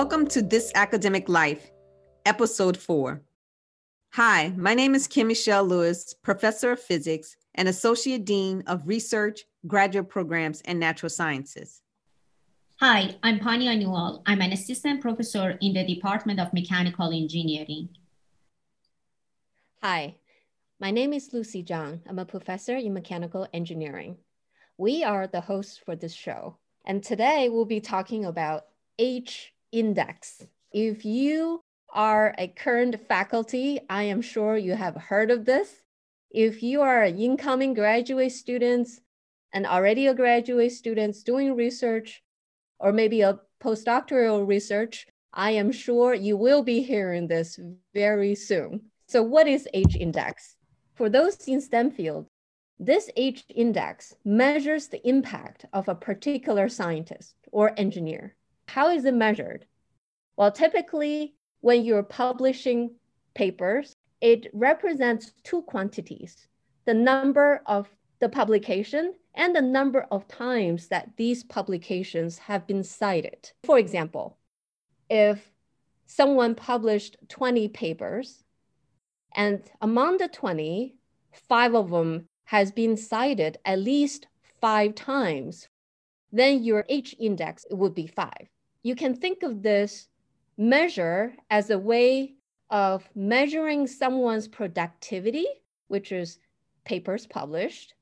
Welcome to This Academic Life, Episode 4. Hi, my name is Kim Michelle Lewis, Professor of Physics and Associate Dean of Research, Graduate Programs, and Natural Sciences. Hi, I'm Pani Anual. I'm an assistant professor in the Department of Mechanical Engineering. Hi, my name is Lucy Zhang. I'm a professor in mechanical engineering. We are the hosts for this show. And today we'll be talking about H index. If you are a current faculty, I am sure you have heard of this. If you are incoming graduate students and already a graduate students doing research or maybe a postdoctoral research, I am sure you will be hearing this very soon. So what is H index? For those in STEM field, this H index measures the impact of a particular scientist or engineer how is it measured? Well, typically, when you're publishing papers, it represents two quantities the number of the publication and the number of times that these publications have been cited. For example, if someone published 20 papers, and among the 20, five of them has been cited at least five times, then your H index would be five you can think of this measure as a way of measuring someone's productivity, which is papers published,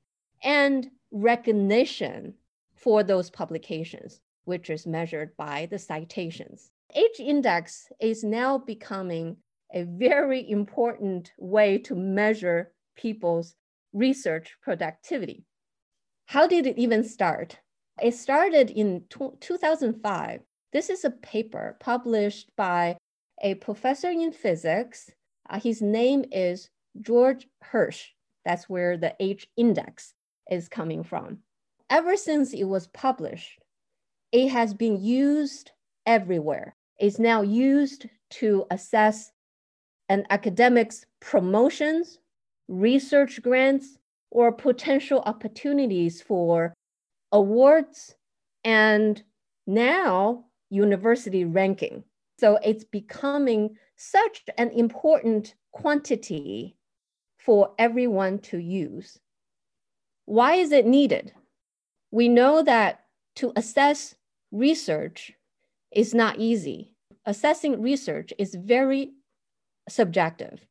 and recognition for those publications, which is measured by the citations. H index is now becoming a very important way to measure people's research productivity. How did it even start? It started in 2005 this is a paper published by a professor in physics. Uh, his name is George Hirsch. That's where the H index is coming from. Ever since it was published, it has been used everywhere. It's now used to assess an academic's promotions, research grants, or potential opportunities for awards. And now university ranking. So it's becoming such an important quantity for everyone to use. Why is it needed? We know that to assess research is not easy. Assessing research is very subjective.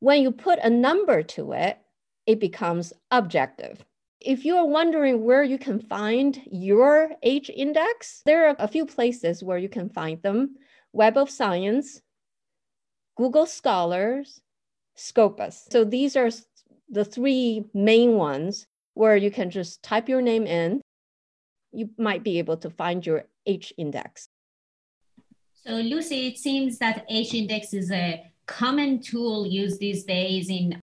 When you put a number to it, it becomes objective. If you're wondering where you can find your H index, there are a few places where you can find them. Web of Science, Google Scholars, Scopus. So these are the three main ones where you can just type your name in. You might be able to find your H index. So Lucy, it seems that H index is a common tool used these days in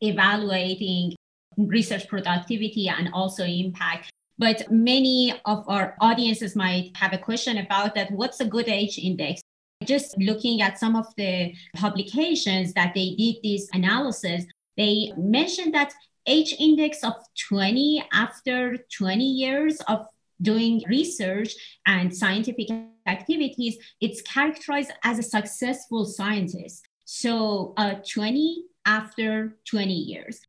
evaluating research productivity and also impact. But many of our audiences might have a question about that. What's a good H index? Just looking at some of the publications that they did this analysis, they mentioned that H index of 20 after 20 years of doing research and scientific activities, it's characterized as a successful scientist. So uh, 20 after 20 years.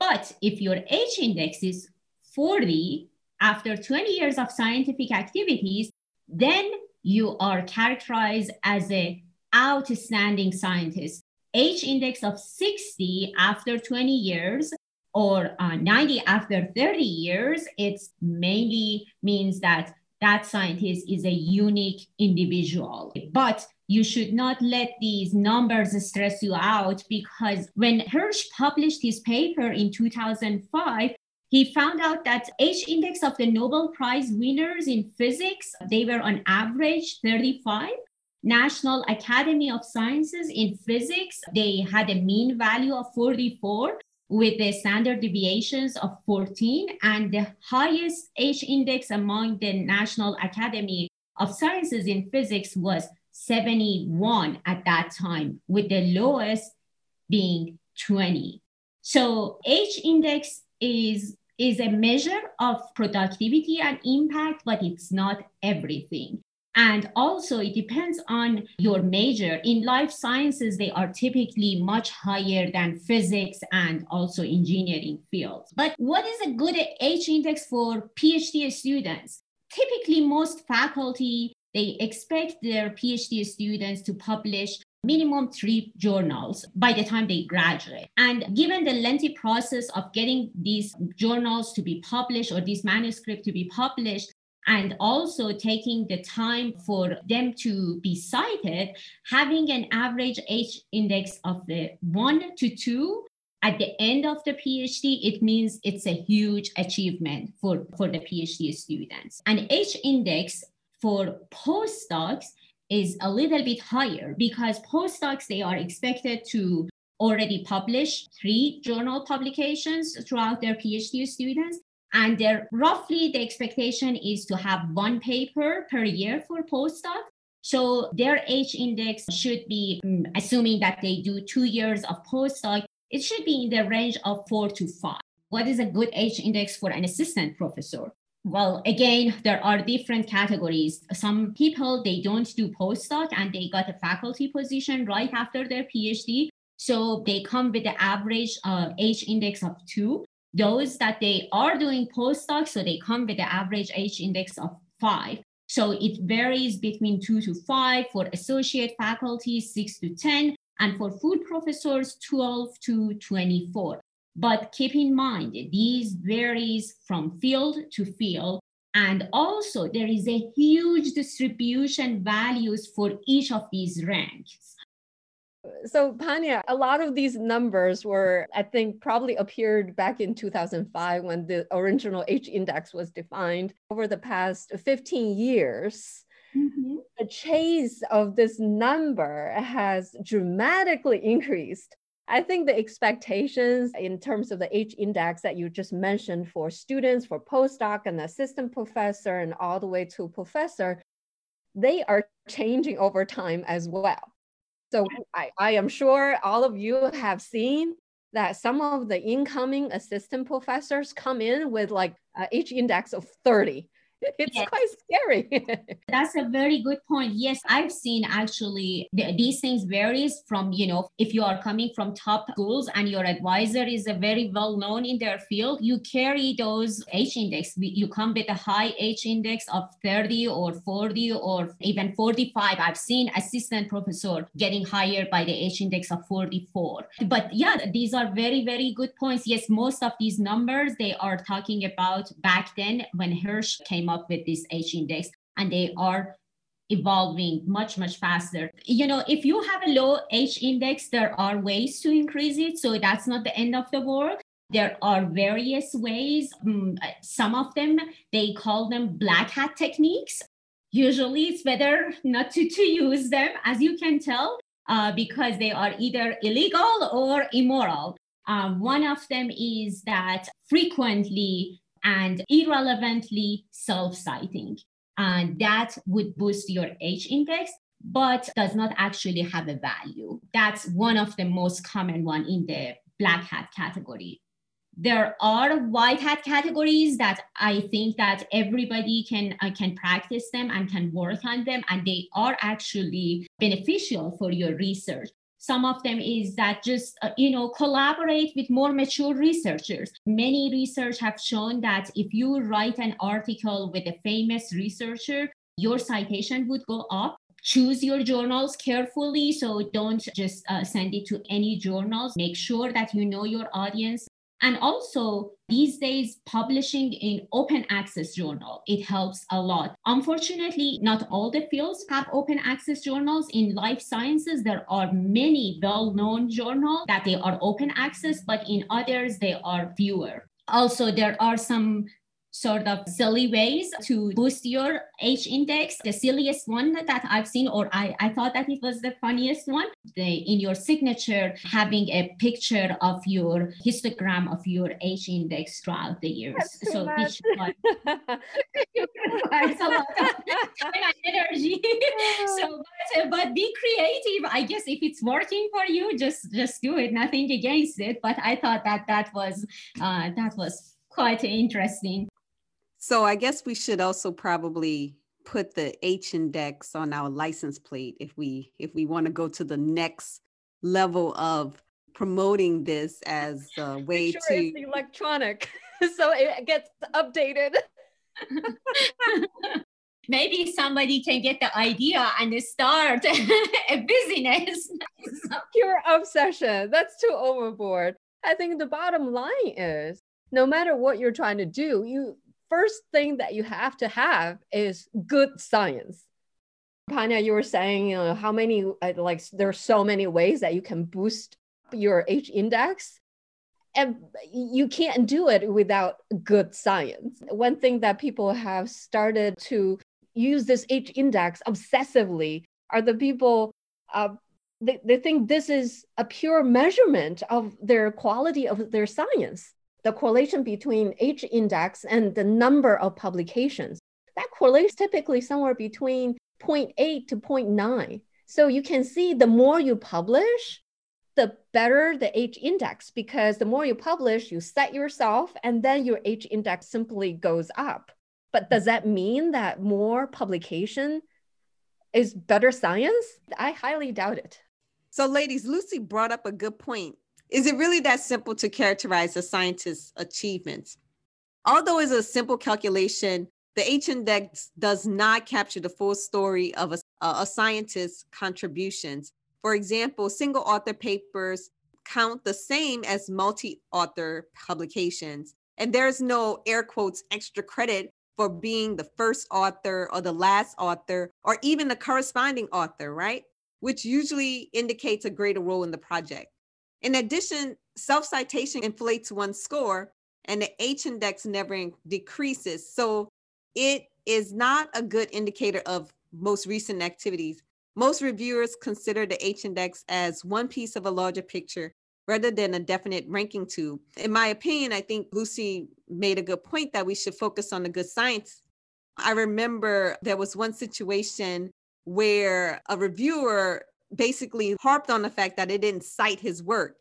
But if your H index is 40 after 20 years of scientific activities, then you are characterized as an outstanding scientist. H index of 60 after 20 years or uh, 90 after 30 years, it mainly means that that scientist is a unique individual. But you should not let these numbers stress you out because when Hirsch published his paper in 2005, he found out that H index of the Nobel Prize winners in physics, they were on average 35. National Academy of Sciences in physics, they had a mean value of 44 with the standard deviations of 14 and the highest H index among the National Academy of Sciences in physics was 71 at that time, with the lowest being 20. So H index is, is a measure of productivity and impact, but it's not everything. And also, it depends on your major. In life sciences, they are typically much higher than physics and also engineering fields. But what is a good H index for PhD students? Typically, most faculty they expect their PhD students to publish minimum three journals by the time they graduate. And given the lengthy process of getting these journals to be published or these manuscripts to be published, and also taking the time for them to be cited, having an average H index of the one to two at the end of the PhD, it means it's a huge achievement for, for the PhD students. And H index for postdocs is a little bit higher because postdocs, they are expected to already publish three journal publications throughout their PhD students. And they're roughly the expectation is to have one paper per year for postdoc. So their H index should be, um, assuming that they do two years of postdoc, it should be in the range of four to five. What is a good H index for an assistant professor? Well, again, there are different categories. Some people, they don't do postdoc and they got a faculty position right after their PhD. So they come with the average uh, H index of two. Those that they are doing postdoc, so they come with the average H index of five. So it varies between two to five for associate faculty, six to 10, and for food professors, 12 to 24. But keep in mind, these varies from field to field. And also there is a huge distribution values for each of these ranks. So Panya, a lot of these numbers were, I think, probably appeared back in 2005 when the original H index was defined. Over the past 15 years, mm-hmm. the chase of this number has dramatically increased. I think the expectations in terms of the H index that you just mentioned for students, for postdoc and assistant professor, and all the way to professor, they are changing over time as well. So I, I am sure all of you have seen that some of the incoming assistant professors come in with like H index of 30 it's yes. quite scary. That's a very good point. Yes, I've seen actually th- these things varies from, you know, if you are coming from top schools and your advisor is a very well known in their field, you carry those H index. You come with a high H index of 30 or 40 or even 45. I've seen assistant professor getting higher by the H index of 44. But yeah, these are very, very good points. Yes, most of these numbers they are talking about back then when Hirsch came up with this H index and they are evolving much much faster. You know if you have a low h index there are ways to increase it so that's not the end of the world. There are various ways. Um, some of them they call them black hat techniques. Usually it's better not to, to use them as you can tell uh, because they are either illegal or immoral. Um, one of them is that frequently and irrelevantly self-citing. And that would boost your H index, but does not actually have a value. That's one of the most common one in the black hat category. There are white hat categories that I think that everybody can uh, can practice them and can work on them, and they are actually beneficial for your research. Some of them is that just, uh, you know, collaborate with more mature researchers. Many research have shown that if you write an article with a famous researcher, your citation would go up choose your journals carefully so don't just uh, send it to any journals make sure that you know your audience and also these days publishing in open access journal it helps a lot. Unfortunately not all the fields have open access journals. In life sciences there are many well-known journals that they are open access but in others they are fewer. Also there are some sort of silly ways to boost your H index. The silliest one that I've seen, or I, I thought that it was the funniest one, the, in your signature, having a picture of your histogram of your H index throughout the years. so requires a lot of energy. so, but, but be creative. I guess if it's working for you, just just do it. Nothing against it. But I thought that that was uh, that was quite interesting. So I guess we should also probably put the H index on our license plate if we if we want to go to the next level of promoting this as a way sure to it's electronic so it gets updated. Maybe somebody can get the idea and start a business. Pure obsession that's too overboard. I think the bottom line is no matter what you're trying to do you first thing that you have to have is good science Panya, you were saying, you know, how many, uh, like, there's so many ways that you can boost your H index. And you can't do it without good science. One thing that people have started to use this H index obsessively are the people, uh, they, they think this is a pure measurement of their quality of their science. The correlation between H index and the number of publications. That correlates typically somewhere between 0.8 to 0.9. So you can see the more you publish, the better the H index because the more you publish, you set yourself and then your H index simply goes up. But does that mean that more publication is better science? I highly doubt it. So, ladies, Lucy brought up a good point. Is it really that simple to characterize a scientist's achievements? Although it's a simple calculation, the H index does not capture the full story of a, a scientist's contributions. For example, single author papers count the same as multi author publications. And there's no air quotes extra credit for being the first author or the last author or even the corresponding author, right? Which usually indicates a greater role in the project. In addition, self citation inflates one's score and the H index never decreases. So it is not a good indicator of most recent activities. Most reviewers consider the H index as one piece of a larger picture rather than a definite ranking tool. In my opinion, I think Lucy made a good point that we should focus on the good science. I remember there was one situation where a reviewer basically harped on the fact that it didn't cite his work.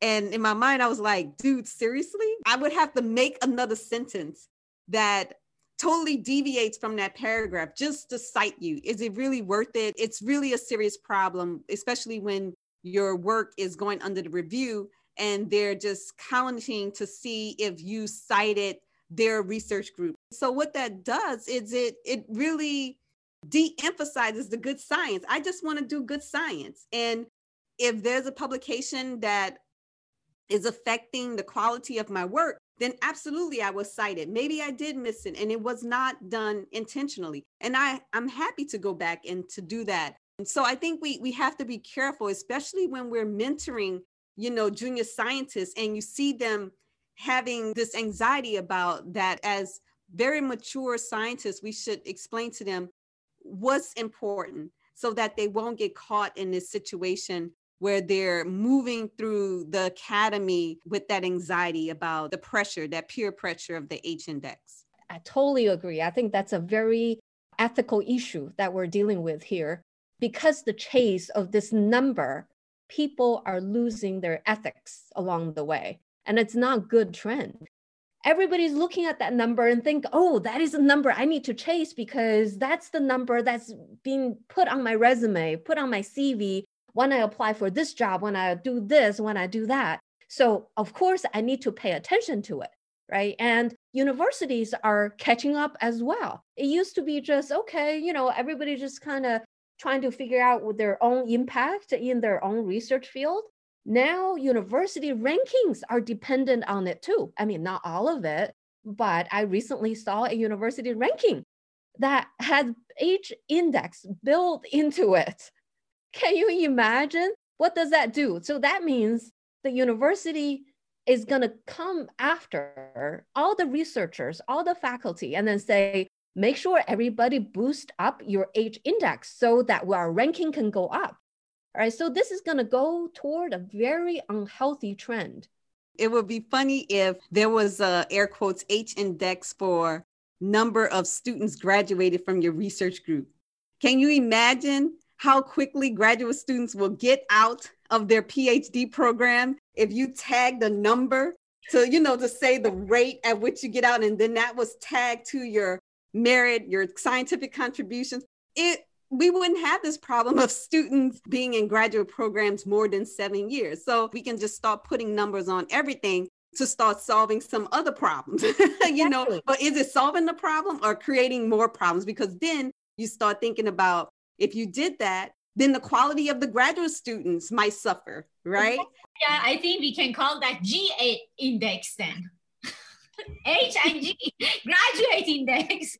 And in my mind, I was like, dude, seriously? I would have to make another sentence that totally deviates from that paragraph just to cite you. Is it really worth it? It's really a serious problem, especially when your work is going under the review and they're just counting to see if you cited their research group. So what that does is it it really de-emphasizes the good science. I just want to do good science. And if there's a publication that is affecting the quality of my work, then absolutely I was cited. Maybe I did miss it and it was not done intentionally. And I, I'm happy to go back and to do that. And so I think we we have to be careful, especially when we're mentoring, you know, junior scientists and you see them having this anxiety about that as very mature scientists, we should explain to them what's important so that they won't get caught in this situation where they're moving through the academy with that anxiety about the pressure, that peer pressure of the H index. I totally agree. I think that's a very ethical issue that we're dealing with here. Because the chase of this number, people are losing their ethics along the way. And it's not good trend. Everybody's looking at that number and think, oh, that is a number I need to chase because that's the number that's being put on my resume, put on my CV when I apply for this job, when I do this, when I do that. So, of course, I need to pay attention to it, right? And universities are catching up as well. It used to be just, okay, you know, everybody just kind of trying to figure out their own impact in their own research field. Now, university rankings are dependent on it too. I mean, not all of it, but I recently saw a university ranking that had H index built into it. Can you imagine? What does that do? So that means the university is going to come after all the researchers, all the faculty, and then say, make sure everybody boost up your H index so that our ranking can go up. All right, so this is going to go toward a very unhealthy trend. It would be funny if there was a air quotes H index for number of students graduated from your research group. Can you imagine how quickly graduate students will get out of their PhD program if you tag the number to, you know, to say the rate at which you get out, and then that was tagged to your merit, your scientific contributions, it we wouldn't have this problem of students being in graduate programs more than seven years. So we can just start putting numbers on everything to start solving some other problems, you know. But is it solving the problem or creating more problems? Because then you start thinking about if you did that, then the quality of the graduate students might suffer, right? Yeah, I think we can call that G index then. H and G, graduate index.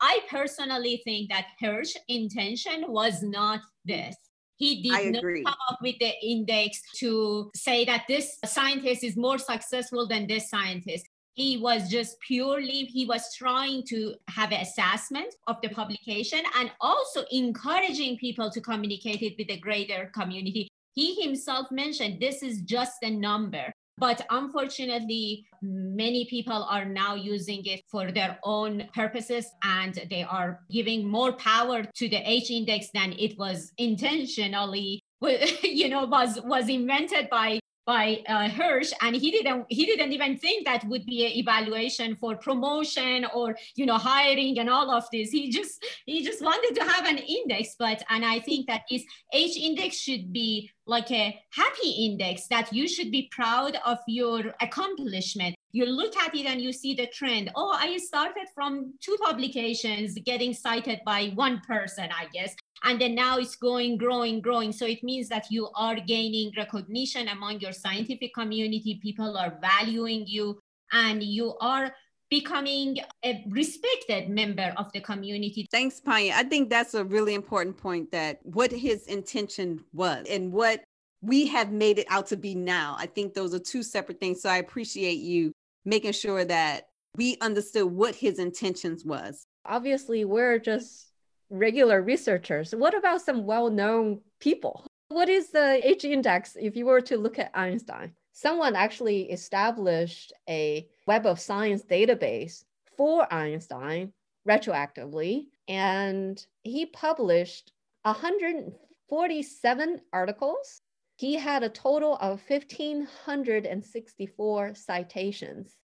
I personally think that Hirsch's intention was not this. He did not come up with the index to say that this scientist is more successful than this scientist. He was just purely, he was trying to have an assessment of the publication and also encouraging people to communicate it with the greater community. He himself mentioned this is just a number. But unfortunately, many people are now using it for their own purposes and they are giving more power to the H index than it was intentionally you know was was invented by by uh, Hirsch, and he didn't he didn't even think that would be an evaluation for promotion or you know hiring and all of this. He just he just wanted to have an index, but and I think that this H index should be like a happy index that you should be proud of your accomplishment. You look at it and you see the trend. Oh, I started from two publications getting cited by one person, I guess and then now it's going growing growing so it means that you are gaining recognition among your scientific community people are valuing you and you are becoming a respected member of the community. Thanks, Panya. I think that's a really important point that what his intention was and what we have made it out to be now. I think those are two separate things. So I appreciate you making sure that we understood what his intentions was. Obviously, we're just regular researchers. What about some well-known people? What is the H index if you were to look at Einstein? Someone actually established a Web of Science database for Einstein retroactively, and he published 147 articles. He had a total of 1,564 citations.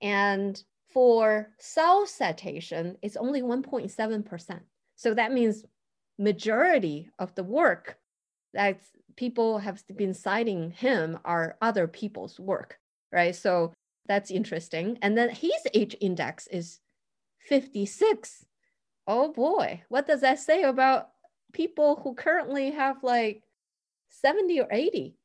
And for self citation, it's only 1.7%. So that means majority of the work that people have been citing him are other people's work, right? So that's interesting. And then his H index is 56. Oh boy, what does that say about people who currently have like 70 or 80?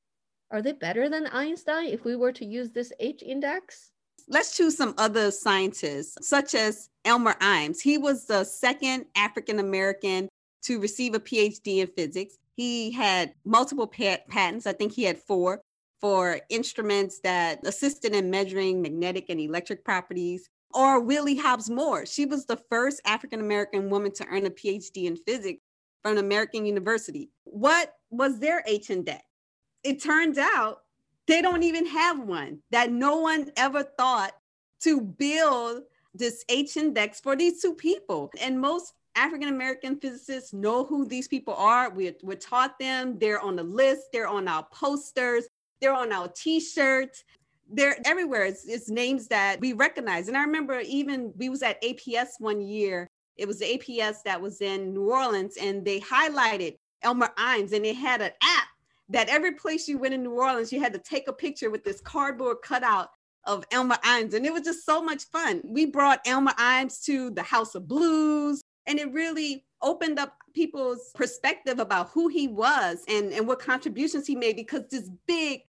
Are they better than Einstein if we were to use this H index? Let's choose some other scientists, such as Elmer Imes. He was the second African American to receive a PhD in physics. He had multiple pat- patents. I think he had four for instruments that assisted in measuring magnetic and electric properties. Or Willie Hobbs Moore. She was the first African American woman to earn a PhD in physics from an American university. What was their H and index? It turns out they don't even have one, that no one ever thought to build this H index for these two people. And most African American physicists know who these people are. We're, we're taught them, they're on the list, they're on our posters, they're on our t shirts. They're everywhere. It's, it's names that we recognize. And I remember even we was at APS one year. It was the APS that was in New Orleans, and they highlighted Elmer Imes, and they had an app that every place you went in New Orleans, you had to take a picture with this cardboard cutout of Elmer Imes. And it was just so much fun. We brought Elmer Imes to the House of Blues, and it really opened up people's perspective about who he was and, and what contributions he made because this big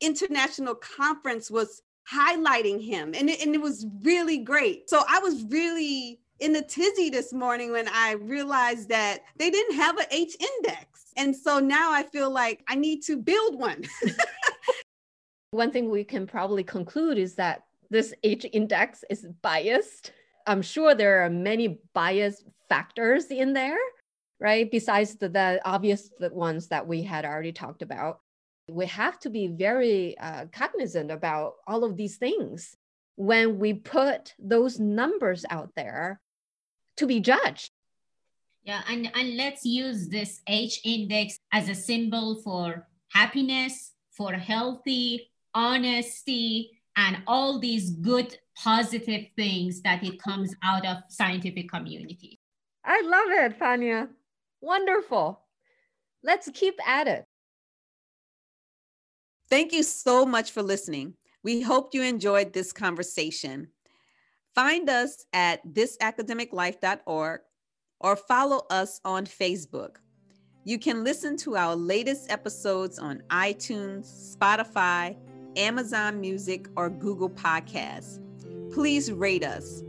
international conference was highlighting him. And it, and it was really great. So I was really in the tizzy this morning when I realized that they didn't have an H index. And so now I feel like I need to build one. one thing we can probably conclude is that this H index is biased. I'm sure there are many bias factors in there, right? Besides the, the obvious ones that we had already talked about. We have to be very uh, cognizant about all of these things when we put those numbers out there to be judged. Yeah, and, and let's use this H index as a symbol for happiness, for healthy, honesty, and all these good positive things that it comes out of scientific community. I love it, Fania. Wonderful. Let's keep at it. Thank you so much for listening. We hope you enjoyed this conversation. Find us at thisacademiclife.org or follow us on Facebook. You can listen to our latest episodes on iTunes, Spotify, Amazon Music, or Google Podcasts. Please rate us.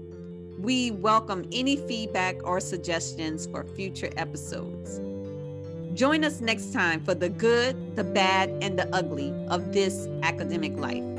We welcome any feedback or suggestions for future episodes. Join us next time for the good, the bad, and the ugly of this academic life.